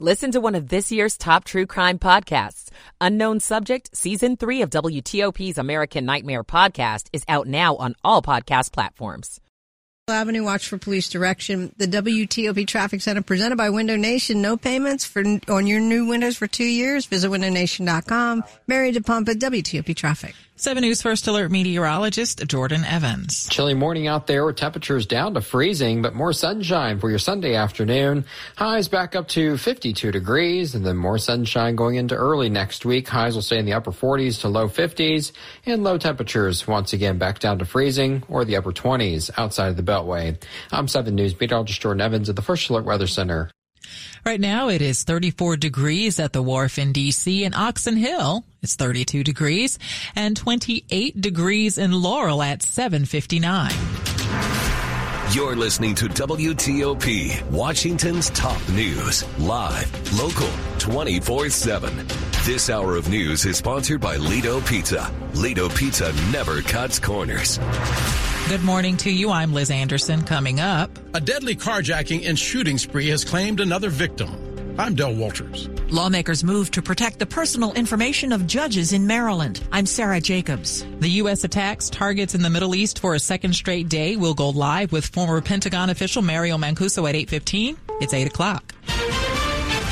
Listen to one of this year's top true crime podcasts. Unknown Subject, Season 3 of WTOP's American Nightmare podcast is out now on all podcast platforms. Avenue Watch for Police Direction. The WTOP Traffic Center presented by Window Nation. No payments for on your new windows for two years. Visit windownation.com. Mary DePompa, WTOP Traffic. 7 News First Alert meteorologist Jordan Evans. Chilly morning out there with temperatures down to freezing, but more sunshine for your Sunday afternoon. Highs back up to 52 degrees, and then more sunshine going into early next week. Highs will stay in the upper 40s to low 50s, and low temperatures once again back down to freezing or the upper 20s outside of the Beltway. I'm 7 News meteorologist Jordan Evans at the First Alert Weather Center. Right now it is 34 degrees at the wharf in DC and Oxon Hill. It's 32 degrees and 28 degrees in Laurel at 759. You're listening to WTOP, Washington's top news, live, local, 24 7. This hour of news is sponsored by Lido Pizza. Lido Pizza never cuts corners. Good morning to you. I'm Liz Anderson. Coming up, a deadly carjacking and shooting spree has claimed another victim. I'm Del Walters. Lawmakers move to protect the personal information of judges in Maryland. I'm Sarah Jacobs. The U.S. attacks targets in the Middle East for a second straight day. We'll go live with former Pentagon official Mario Mancuso at 8.15. It's 8 o'clock.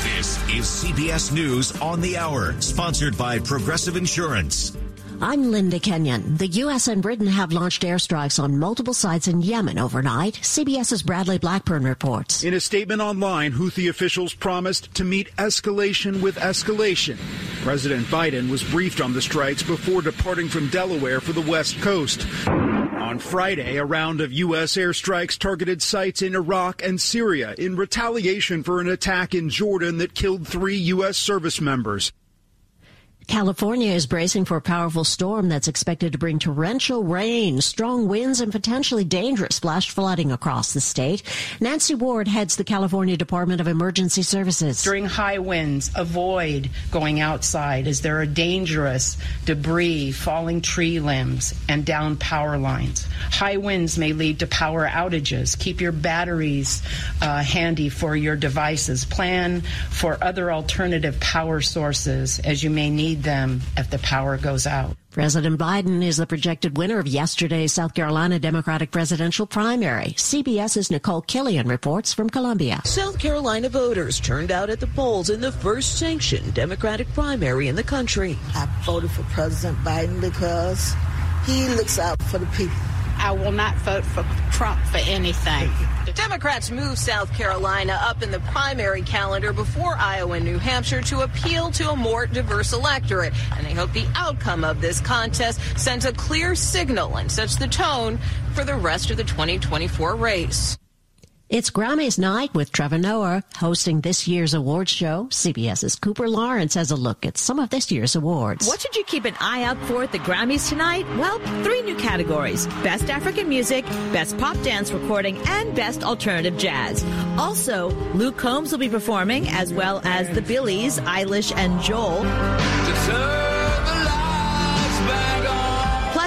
This is CBS News on the Hour, sponsored by Progressive Insurance. I'm Linda Kenyon. The U.S. and Britain have launched airstrikes on multiple sites in Yemen overnight. CBS's Bradley Blackburn reports. In a statement online, Houthi officials promised to meet escalation with escalation. President Biden was briefed on the strikes before departing from Delaware for the West Coast. On Friday, a round of U.S. airstrikes targeted sites in Iraq and Syria in retaliation for an attack in Jordan that killed three U.S. service members. California is bracing for a powerful storm that's expected to bring torrential rain, strong winds, and potentially dangerous flash flooding across the state. Nancy Ward heads the California Department of Emergency Services. During high winds, avoid going outside as there are dangerous debris, falling tree limbs, and down power lines. High winds may lead to power outages. Keep your batteries uh, handy for your devices. Plan for other alternative power sources as you may need need them if the power goes out. President Biden is the projected winner of yesterday's South Carolina Democratic presidential primary. CBS's Nicole Killian reports from Columbia. South Carolina voters turned out at the polls in the first sanctioned Democratic primary in the country. I voted for President Biden because he looks out for the people. I will not vote for Trump for anything. Democrats move South Carolina up in the primary calendar before Iowa and New Hampshire to appeal to a more diverse electorate. And they hope the outcome of this contest sends a clear signal and sets the tone for the rest of the 2024 race. It's Grammys night with Trevor Noah hosting this year's awards show. CBS's Cooper Lawrence has a look at some of this year's awards. What should you keep an eye out for at the Grammys tonight? Well, three new categories. Best African Music, Best Pop Dance Recording, and Best Alternative Jazz. Also, Luke Combs will be performing, as well as the Billies, Eilish, and Joel.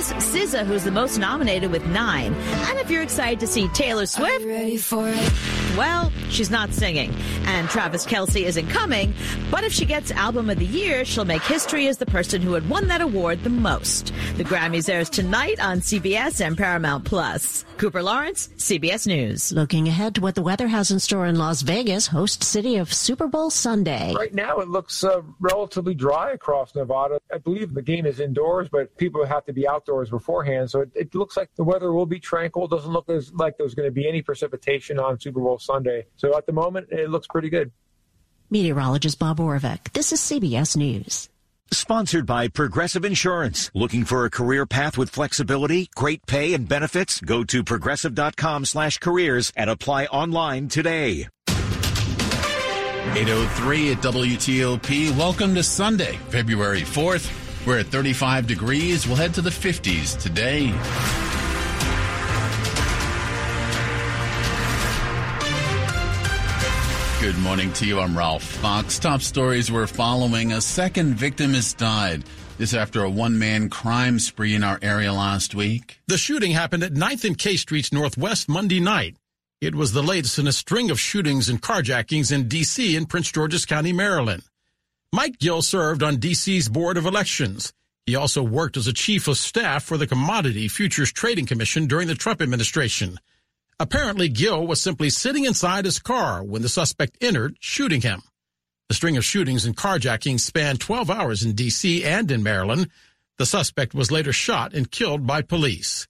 Plus, SZA, who's the most nominated with nine. And if you're excited to see Taylor Swift, well, she's not singing. And Travis Kelce isn't coming, but if she gets Album of the Year, she'll make history as the person who had won that award the most. The Grammys airs tonight on CBS and Paramount Plus. Cooper Lawrence, CBS News. Looking ahead to what the weather has in store in Las Vegas, host city of Super Bowl Sunday. Right now, it looks uh, relatively dry across Nevada. I believe the game is indoors, but people have to be outdoors beforehand. So it, it looks like the weather will be tranquil. Doesn't look as like there's going to be any precipitation on Super Bowl Sunday. So at the moment, it looks pretty good. Meteorologist Bob Orvik. This is CBS News. Sponsored by Progressive Insurance. Looking for a career path with flexibility, great pay, and benefits? Go to progressive.com slash careers and apply online today. 803 at WTOP. Welcome to Sunday, February 4th. We're at 35 degrees. We'll head to the 50s today. Good morning to you. I'm Ralph Fox. Top stories we're following. A second victim has died. This after a one-man crime spree in our area last week. The shooting happened at 9th and K Streets Northwest Monday night. It was the latest in a string of shootings and carjackings in D.C. and Prince George's County, Maryland. Mike Gill served on D.C.'s Board of Elections. He also worked as a chief of staff for the Commodity Futures Trading Commission during the Trump administration. Apparently, Gill was simply sitting inside his car when the suspect entered, shooting him. The string of shootings and carjackings spanned 12 hours in D.C. and in Maryland. The suspect was later shot and killed by police.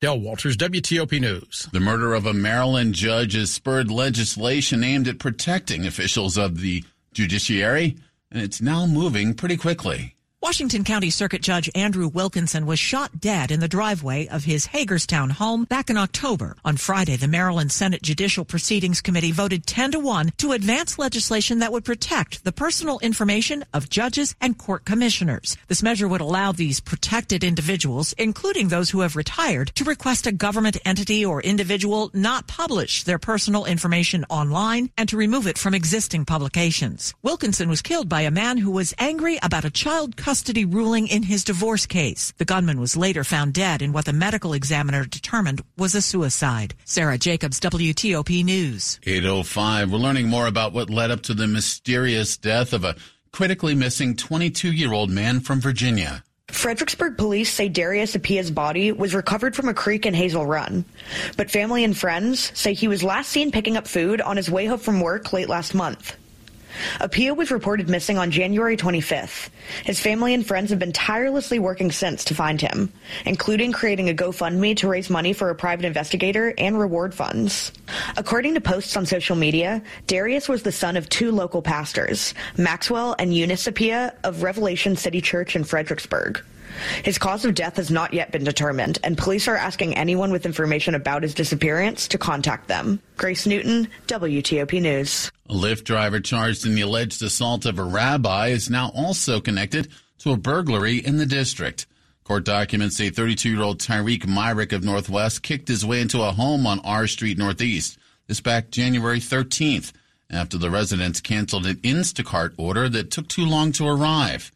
Del Walters, WTOP News. The murder of a Maryland judge has spurred legislation aimed at protecting officials of the judiciary, and it's now moving pretty quickly. Washington County Circuit Judge Andrew Wilkinson was shot dead in the driveway of his Hagerstown home back in October. On Friday, the Maryland Senate Judicial Proceedings Committee voted 10 to 1 to advance legislation that would protect the personal information of judges and court commissioners. This measure would allow these protected individuals, including those who have retired, to request a government entity or individual not publish their personal information online and to remove it from existing publications. Wilkinson was killed by a man who was angry about a child custody ruling in his divorce case. The gunman was later found dead in what the medical examiner determined was a suicide. Sarah Jacobs, WTOP News. 805. We're learning more about what led up to the mysterious death of a critically missing 22 year old man from Virginia. Fredericksburg police say Darius Apia's body was recovered from a creek in Hazel Run, but family and friends say he was last seen picking up food on his way home from work late last month. Apia was reported missing on January 25th. His family and friends have been tirelessly working since to find him, including creating a GoFundMe to raise money for a private investigator and reward funds. According to posts on social media, Darius was the son of two local pastors, Maxwell and Eunice Apia of Revelation City Church in Fredericksburg. His cause of death has not yet been determined, and police are asking anyone with information about his disappearance to contact them. Grace Newton, WTOP News. A Lyft driver charged in the alleged assault of a rabbi is now also connected to a burglary in the district. Court documents say 32 year old Tyreek Myrick of Northwest kicked his way into a home on R Street Northeast. This back January 13th after the residents canceled an Instacart order that took too long to arrive.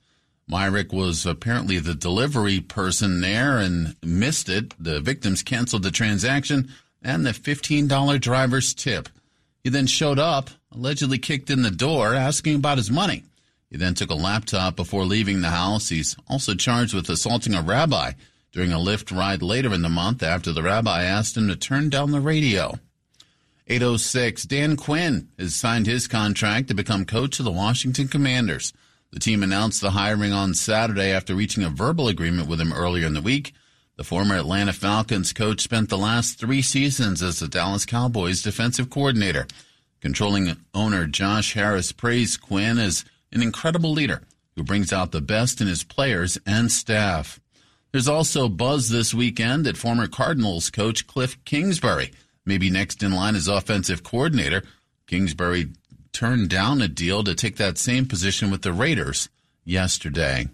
Myrick was apparently the delivery person there and missed it. The victims canceled the transaction and the $15 driver's tip. He then showed up, allegedly kicked in the door, asking about his money. He then took a laptop before leaving the house. He's also charged with assaulting a rabbi during a Lyft ride later in the month after the rabbi asked him to turn down the radio. 806, Dan Quinn has signed his contract to become coach of the Washington Commanders. The team announced the hiring on Saturday after reaching a verbal agreement with him earlier in the week. The former Atlanta Falcons coach spent the last three seasons as the Dallas Cowboys defensive coordinator. Controlling owner Josh Harris praised Quinn as an incredible leader who brings out the best in his players and staff. There's also buzz this weekend that former Cardinals coach Cliff Kingsbury may be next in line as offensive coordinator. Kingsbury turned down a deal to take that same position with the Raiders yesterday.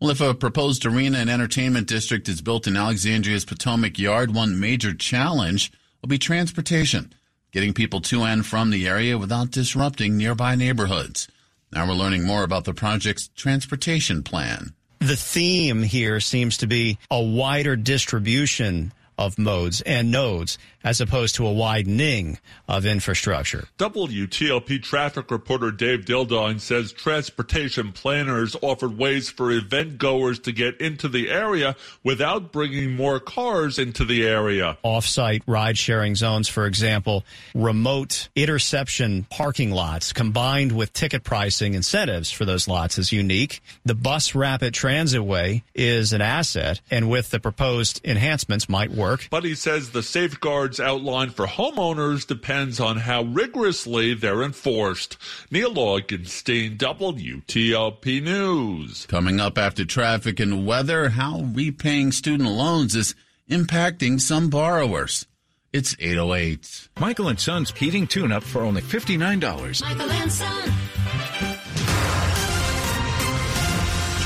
Well, if a proposed arena and entertainment district is built in Alexandria's Potomac Yard, one major challenge will be transportation, getting people to and from the area without disrupting nearby neighborhoods. Now we're learning more about the project's transportation plan. The theme here seems to be a wider distribution of modes and nodes as opposed to a widening of infrastructure. WTOP traffic reporter Dave Dildine says transportation planners offered ways for event goers to get into the area without bringing more cars into the area. Off-site ride sharing zones, for example, remote interception parking lots combined with ticket pricing incentives for those lots is unique. The bus rapid transitway is an asset and with the proposed enhancements might work. But he says the safeguards outlined for homeowners depends on how rigorously they're enforced. Neil Augenstein, WTOP News. Coming up after traffic and weather, how repaying student loans is impacting some borrowers. It's 808. Michael and Son's heating tune up for only $59. Michael and Son.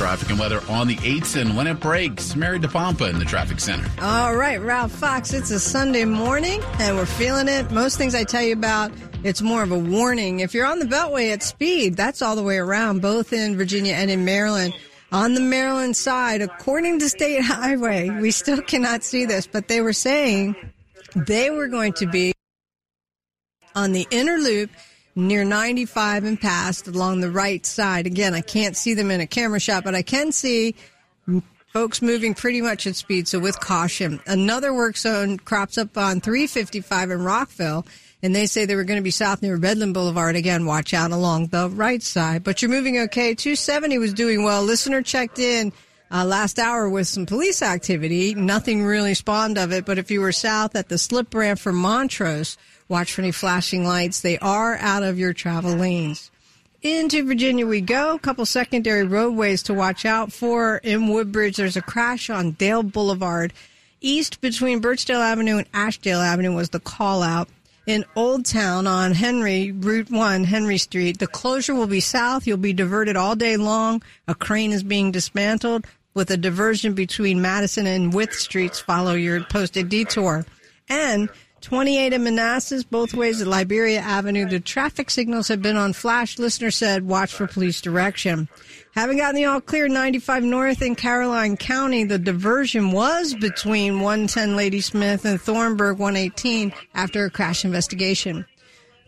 Traffic and weather on the 8s and when it breaks. Mary DePompa in the traffic center. All right, Ralph Fox, it's a Sunday morning and we're feeling it. Most things I tell you about, it's more of a warning. If you're on the Beltway at speed, that's all the way around, both in Virginia and in Maryland. On the Maryland side, according to State Highway, we still cannot see this, but they were saying they were going to be on the inner loop near 95 and past along the right side. Again, I can't see them in a camera shot, but I can see folks moving pretty much at speed, so with caution. Another work zone crops up on 355 in Rockville, and they say they were going to be south near Redland Boulevard. Again, watch out along the right side. But you're moving okay. 270 was doing well. Listener checked in uh, last hour with some police activity. Nothing really spawned of it, but if you were south at the slip ramp for Montrose, watch for any flashing lights. They are out of your travel lanes. Into Virginia we go. A couple secondary roadways to watch out for. In Woodbridge, there's a crash on Dale Boulevard. East between Birchdale Avenue and Ashdale Avenue was the call out. In Old Town on Henry, Route 1, Henry Street, the closure will be south. You'll be diverted all day long. A crane is being dismantled with a diversion between Madison and Wythe Streets. Follow your posted detour. And 28 in Manassas, both ways at Liberia Avenue. The traffic signals have been on flash. Listener said, watch for police direction. Having gotten the all clear 95 North in Caroline County, the diversion was between 110 Ladysmith and Thornburg 118 after a crash investigation.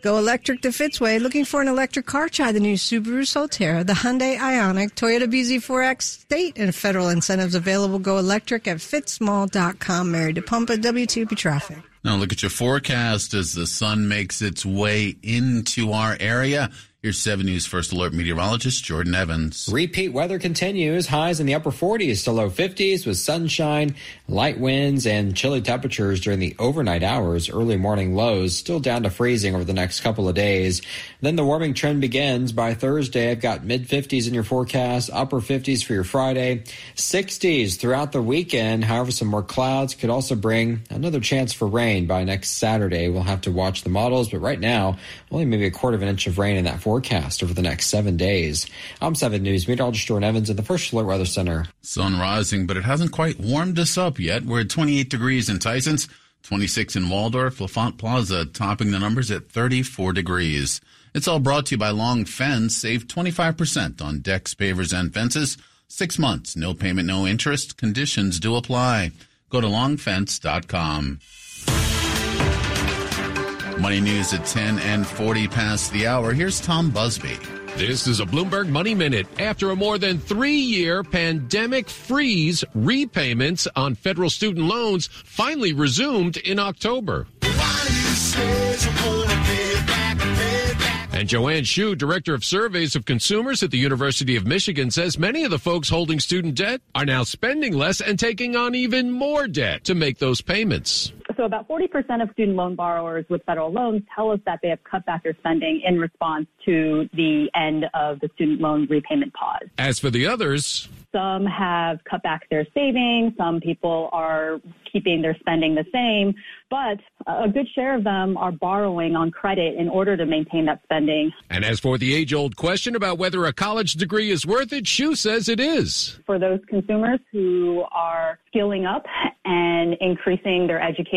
Go electric to Fitzway. Looking for an electric car? Try the new Subaru Solterra, the Hyundai Ioniq, Toyota BZ4X state and federal incentives available. Go electric at fitzmall.com. Mary DePompa, WTOP Traffic. Now look at your forecast as the sun makes its way into our area. Here's 7 News First Alert meteorologist Jordan Evans. Repeat weather continues. Highs in the upper 40s to low 50s with sunshine, light winds, and chilly temperatures during the overnight hours. Early morning lows still down to freezing over the next couple of days. Then the warming trend begins by Thursday. I've got mid 50s in your forecast, upper 50s for your Friday, 60s throughout the weekend. However, some more clouds could also bring another chance for rain by next Saturday. We'll have to watch the models, but right now, only maybe a quarter of an inch of rain in that forecast over the next seven days. I'm 7 News meteorologist Jordan Evans at the First Alert Weather Center. Sun rising, but it hasn't quite warmed us up yet. We're at 28 degrees in Tysons, 26 in Waldorf, L'Enfant Plaza topping the numbers at 34 degrees. It's all brought to you by Long Fence. Save 25% on decks, pavers, and fences. Six months, no payment, no interest. Conditions do apply. Go to longfence.com. Money news at 10 and 40 past the hour. Here's Tom Busby. This is a Bloomberg Money Minute. After a more than three year pandemic freeze, repayments on federal student loans finally resumed in October. And Joanne Hsu, Director of Surveys of Consumers at the University of Michigan, says many of the folks holding student debt are now spending less and taking on even more debt to make those payments. So about 40% of student loan borrowers with federal loans tell us that they have cut back their spending in response to the end of the student loan repayment pause. As for the others, some have cut back their savings. Some people are keeping their spending the same, but a good share of them are borrowing on credit in order to maintain that spending. And as for the age old question about whether a college degree is worth it, Hsu says it is. For those consumers who are skilling up and increasing their education,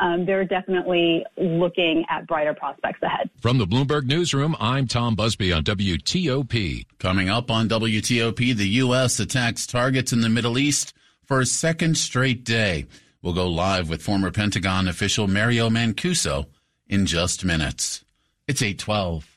um, they're definitely looking at brighter prospects ahead. From the Bloomberg Newsroom, I'm Tom Busby on WTOP. Coming up on WTOP, the U.S. attacks targets in the Middle East for a second straight day. We'll go live with former Pentagon official Mario Mancuso in just minutes. It's 812.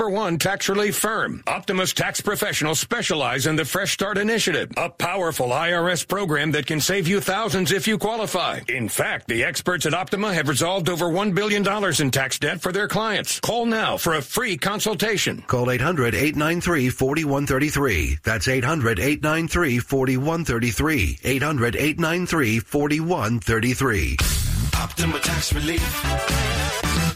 one tax relief firm. Optima's Tax Professionals specialize in the Fresh Start Initiative, a powerful IRS program that can save you thousands if you qualify. In fact, the experts at Optima have resolved over $1 billion in tax debt for their clients. Call now for a free consultation. Call 800 893 4133. That's 800 893 4133. 800 893 4133. Optima Tax Relief.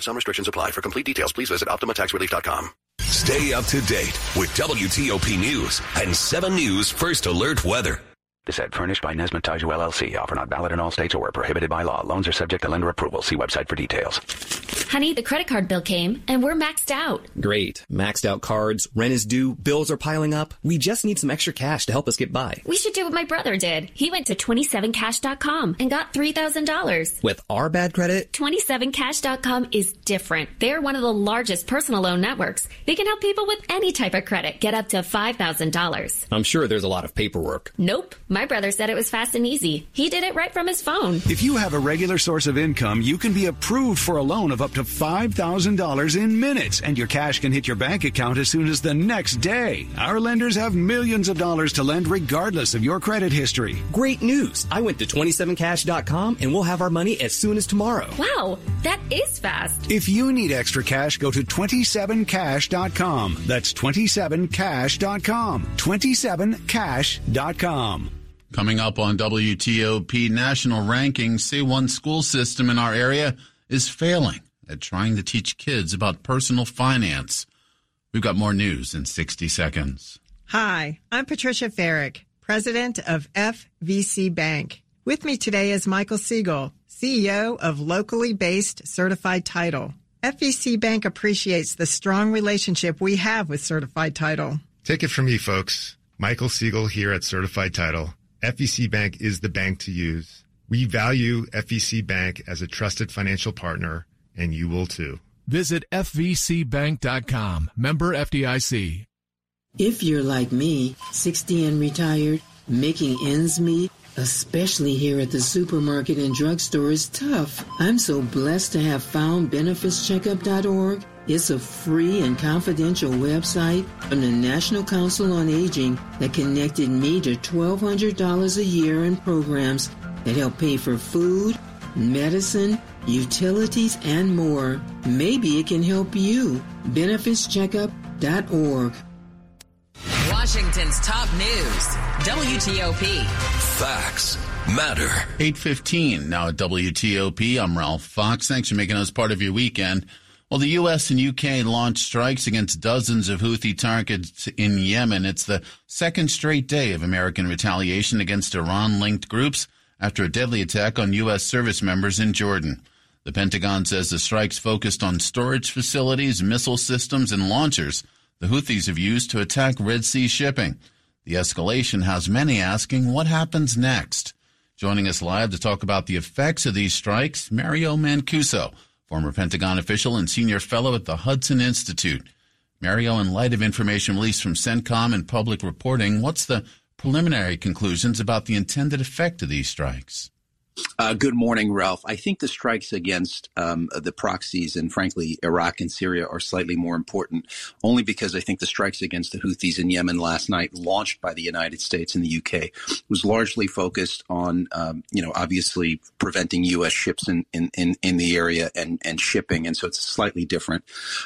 Some restrictions apply. For complete details, please visit OptimaTaxRelief.com. Stay up to date with WTOP News and 7 News First Alert Weather. This ad furnished by Nesmith Taiju LLC. Offer not valid in all states or where prohibited by law. Loans are subject to lender approval. See website for details. Honey, the credit card bill came and we're maxed out. Great. Maxed out cards, rent is due, bills are piling up. We just need some extra cash to help us get by. We should do what my brother did. He went to 27cash.com and got $3,000. With our bad credit, 27cash.com is different. They're one of the largest personal loan networks. They can help people with any type of credit get up to $5,000. I'm sure there's a lot of paperwork. Nope. My brother said it was fast and easy. He did it right from his phone. If you have a regular source of income, you can be approved for a loan of up to $5,000 in minutes, and your cash can hit your bank account as soon as the next day. Our lenders have millions of dollars to lend regardless of your credit history. Great news! I went to 27cash.com and we'll have our money as soon as tomorrow. Wow, that is fast. If you need extra cash, go to 27cash.com. That's 27cash.com. 27cash.com. Coming up on WTOP national rankings, say one school system in our area is failing at trying to teach kids about personal finance. We've got more news in 60 seconds. Hi, I'm Patricia Ferrick, president of FVC Bank. With me today is Michael Siegel, CEO of locally based Certified Title. FVC Bank appreciates the strong relationship we have with Certified Title. Take it from me, folks. Michael Siegel here at Certified Title. FVC Bank is the bank to use. We value FVC Bank as a trusted financial partner, and you will too. Visit FVCbank.com. Member FDIC. If you're like me, 60 and retired, making ends meet, especially here at the supermarket and drugstore, is tough. I'm so blessed to have found benefitscheckup.org. It's a free and confidential website from the National Council on Aging that connected me to $1,200 a year in programs that help pay for food, medicine, utilities, and more. Maybe it can help you. Benefitscheckup.org. Washington's top news, WTOP. Facts matter. 815 now at WTOP. I'm Ralph Fox. Thanks for making us part of your weekend. Well, the U.S. and U.K. launched strikes against dozens of Houthi targets in Yemen. It's the second straight day of American retaliation against Iran-linked groups after a deadly attack on U.S. service members in Jordan. The Pentagon says the strikes focused on storage facilities, missile systems, and launchers the Houthis have used to attack Red Sea shipping. The escalation has many asking what happens next. Joining us live to talk about the effects of these strikes, Mario Mancuso, former Pentagon official and senior fellow at the Hudson Institute. Mario, in light of information released from CENTCOM and public reporting, what's the preliminary conclusions about the intended effect of these strikes? Uh, good morning, Ralph. I think the strikes against um, the proxies and, frankly, Iraq and Syria are slightly more important, only because I think the strikes against the Houthis in Yemen last night, launched by the United States and the UK, was largely focused on, um, you know, obviously preventing U.S. ships in, in, in, in, the area and, and shipping, and so it's slightly different.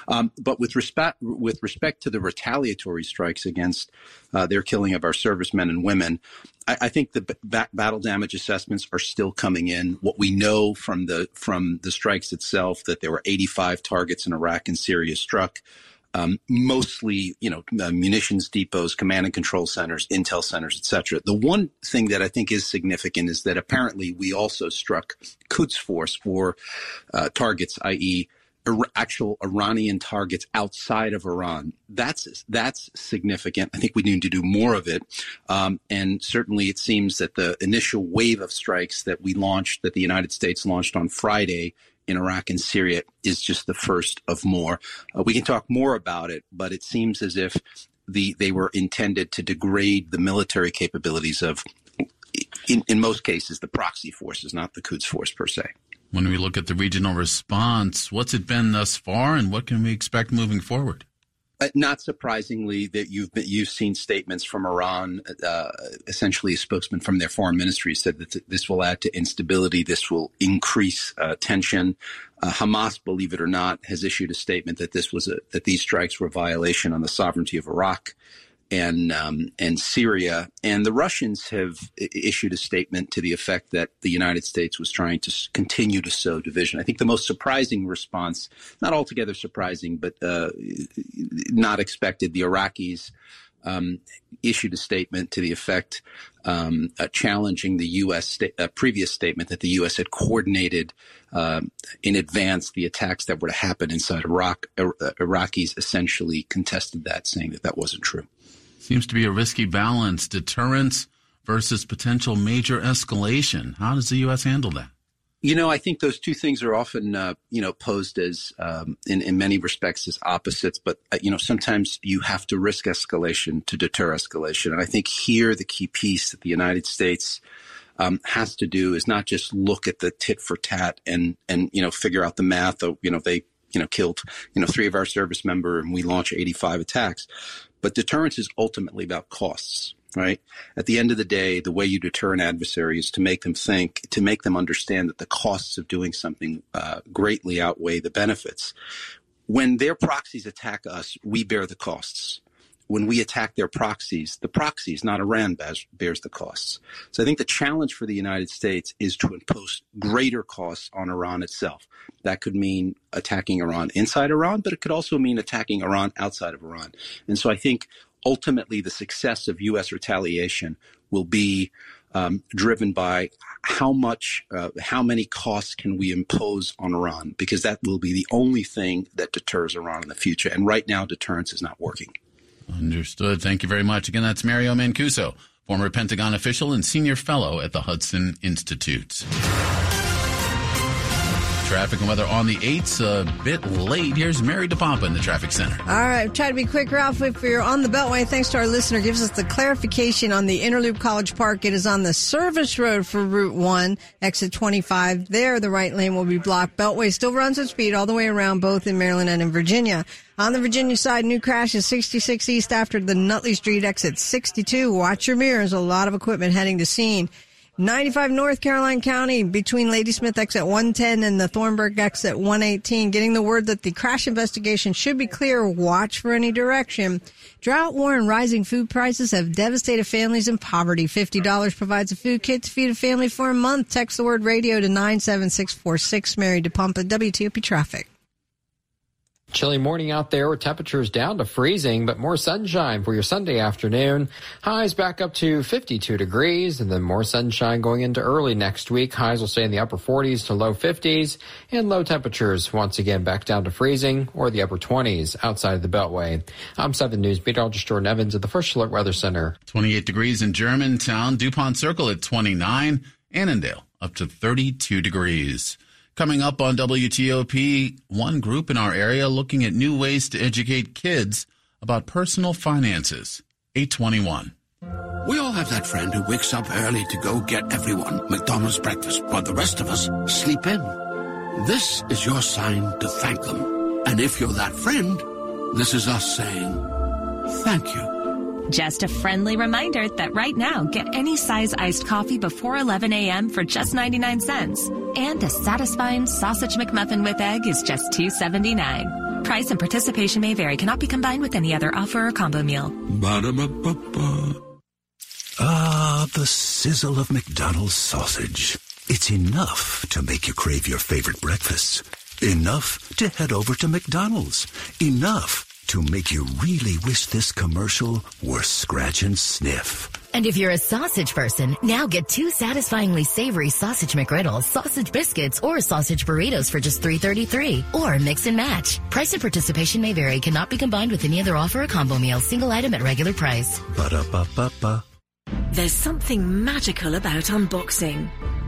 Um, but with respect with respect to the retaliatory strikes against uh, their killing of our servicemen and women, I, I think the b- battle damage assessments are still coming in. What we know from the from the strikes itself that there were 85 targets in Iraq and Syria struck. Um, mostly, you know, uh, munitions depots, command and control centers, intel centers, etc. The one thing that I think is significant is that apparently we also struck Quds Force for uh, targets, i.e., actual Iranian targets outside of Iran. That's that's significant. I think we need to do more of it. Um, and certainly, it seems that the initial wave of strikes that we launched, that the United States launched on Friday in Iraq and Syria, is just the first of more. Uh, we can talk more about it, but it seems as if the they were intended to degrade the military capabilities of, in, in most cases, the proxy forces, not the Quds Force per se. When we look at the regional response, what's it been thus far, and what can we expect moving forward? Uh, not surprisingly, that you've been, you've seen statements from Iran. Uh, essentially, a spokesman from their foreign ministry said that th- this will add to instability. This will increase uh, tension. Uh, Hamas, believe it or not, has issued a statement that this was a, that these strikes were a violation on the sovereignty of Iraq and um, and Syria. And the Russians have issued a statement to the effect that the United States was trying to continue to sow division. I think the most surprising response, not altogether surprising, but uh, not expected, the Iraqis. um, issued a statement to the effect um, uh, challenging the U.S. Sta- uh, previous statement that the U.S. had coordinated um, in advance the attacks that were to happen inside Iraq. Uh, Iraqis essentially contested that, saying that that wasn't true. Seems to be a risky balance: deterrence versus potential major escalation. How does the U.S. handle that? You know, I think those two things are often, uh, you know, posed as, um, in, in many respects, as opposites. But uh, you know, sometimes you have to risk escalation to deter escalation. And I think here the key piece that the United States um, has to do is not just look at the tit for tat and and you know figure out the math. Of, you know, they you know killed you know three of our service member and we launch 85 attacks. But deterrence is ultimately about costs right? At the end of the day, the way you deter an adversary is to make them think, to make them understand that the costs of doing something uh, greatly outweigh the benefits. When their proxies attack us, we bear the costs. When we attack their proxies, the proxies, not Iran, bears, bears the costs. So I think the challenge for the United States is to impose greater costs on Iran itself. That could mean attacking Iran inside Iran, but it could also mean attacking Iran outside of Iran. And so I think ultimately the success of U.S. retaliation will be um, driven by how much, uh, how many costs can we impose on Iran, because that will be the only thing that deters Iran in the future. And right now, deterrence is not working. Understood. Thank you very much. Again, that's Mario Mancuso, former Pentagon official and senior fellow at the Hudson Institute. Traffic and weather on the 8s, a bit late. Here's Mary DePompa in the traffic center. All right, try to be quick, Ralph. If you're on the Beltway, thanks to our listener, gives us the clarification on the Interloop College Park. It is on the service road for Route 1, exit 25. There, the right lane will be blocked. Beltway still runs at speed all the way around, both in Maryland and in Virginia. On the Virginia side, new crash is 66 east after the Nutley Street exit 62. Watch your mirrors. A lot of equipment heading to scene. 95 North Caroline County between Ladysmith exit 110 and the Thornburg exit 118. Getting the word that the crash investigation should be clear. Watch for any direction. Drought, war, and rising food prices have devastated families in poverty. $50 provides a food kit to feed a family for a month. Text the word radio to 97646. Mary DePompa, WTOP Traffic. Chilly morning out there with temperatures down to freezing, but more sunshine for your Sunday afternoon. Highs back up to 52 degrees and then more sunshine going into early next week. Highs will stay in the upper 40s to low 50s and low temperatures once again back down to freezing or the upper 20s outside of the Beltway. I'm 7 News meteorologist Jordan Evans at the First Alert Weather Center. 28 degrees in Germantown, DuPont Circle at 29, Annandale up to 32 degrees. Coming up on WTOP, one group in our area looking at new ways to educate kids about personal finances. 821. We all have that friend who wakes up early to go get everyone McDonald's breakfast while the rest of us sleep in. This is your sign to thank them. And if you're that friend, this is us saying thank you. Just a friendly reminder that right now, get any size iced coffee before 11 a.m. for just 99 cents. And a satisfying sausage McMuffin with egg is just $2.79. Price and participation may vary, cannot be combined with any other offer or combo meal. Ba-da-ba-ba-ba. Ah, the sizzle of McDonald's sausage. It's enough to make you crave your favorite breakfasts. Enough to head over to McDonald's. Enough to make you really wish this commercial were scratch and sniff. And if you're a sausage person, now get two satisfyingly savory sausage McGriddles, sausage biscuits, or sausage burritos for just $3.33. Or mix and match. Price and participation may vary, cannot be combined with any other offer or combo meal, single item at regular price. Ba-da-ba-ba-ba. There's something magical about unboxing.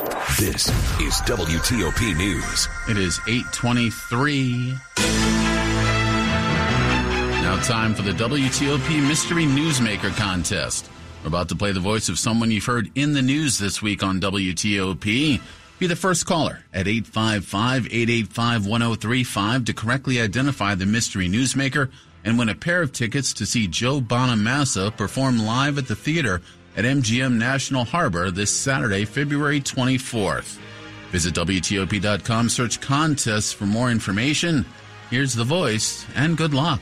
This is WTOP News. It is 823. Now time for the WTOP Mystery Newsmaker Contest. We're about to play the voice of someone you've heard in the news this week on WTOP. Be the first caller at 855-885-1035 to correctly identify the mystery newsmaker and win a pair of tickets to see Joe Bonamassa perform live at the theater at MGM National Harbor this Saturday, February 24th. Visit WTOP.com, search contests for more information. Here's the voice, and good luck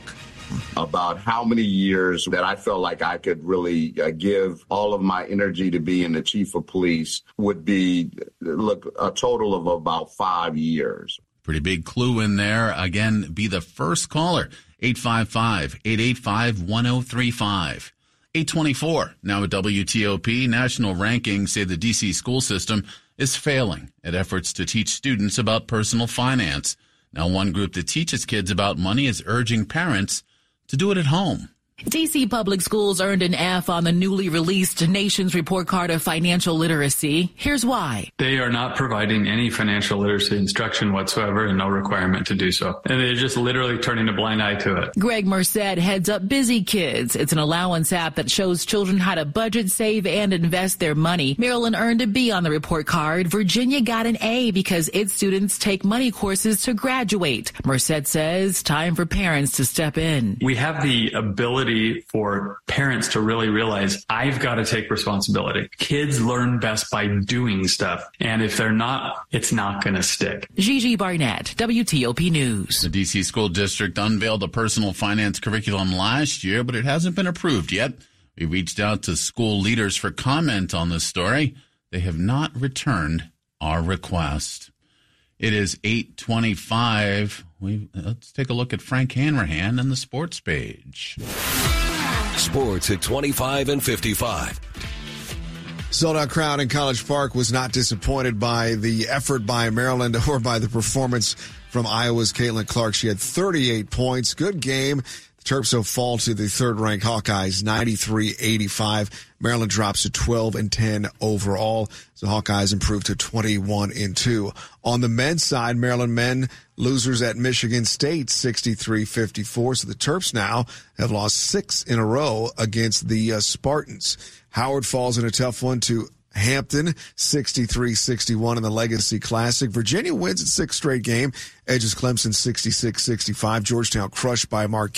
about how many years that I felt like I could really uh, give all of my energy to being the chief of police would be, look, a total of about five years. Pretty big clue in there. Again, be the first caller. 855 885 1035. 824. Now at WTOP, national rankings say the DC school system is failing at efforts to teach students about personal finance. Now, one group that teaches kids about money is urging parents to do it at home. DC Public Schools earned an F on the newly released Nation's Report Card of Financial Literacy. Here's why. They are not providing any financial literacy instruction whatsoever and no requirement to do so. And they're just literally turning a blind eye to it. Greg Murset heads up Busy Kids. It's an allowance app that shows children how to budget, save, and invest their money. Maryland earned a B on the report card. Virginia got an A because its students take money courses to graduate. Murset says time for parents to step in. We have the ability for parents to really realize I've got to take responsibility. Kids learn best by doing stuff. And if they're not, it's not going to stick. Gigi Barnett, WTOP News. The DC School District unveiled a personal finance curriculum last year, but it hasn't been approved yet. We reached out to school leaders for comment on this story. They have not returned our request. It is 825. We, let's take a look at Frank Hanrahan and the sports page. Sports at 25 and 55. Sold out crowd in College Park was not disappointed by the effort by Maryland or by the performance from Iowa's Caitlin Clark. She had 38 points. Good game. Terps will fall to the third ranked Hawkeyes 93-85. Maryland drops to 12 and 10 overall. So Hawkeyes improve to 21 and 2. On the men's side, Maryland men losers at Michigan State 63-54. So the Terps now have lost six in a row against the uh, Spartans. Howard falls in a tough one to Hampton 63-61 in the Legacy Classic. Virginia wins its sixth straight game, edges Clemson 66-65. Georgetown crushed by Marquette.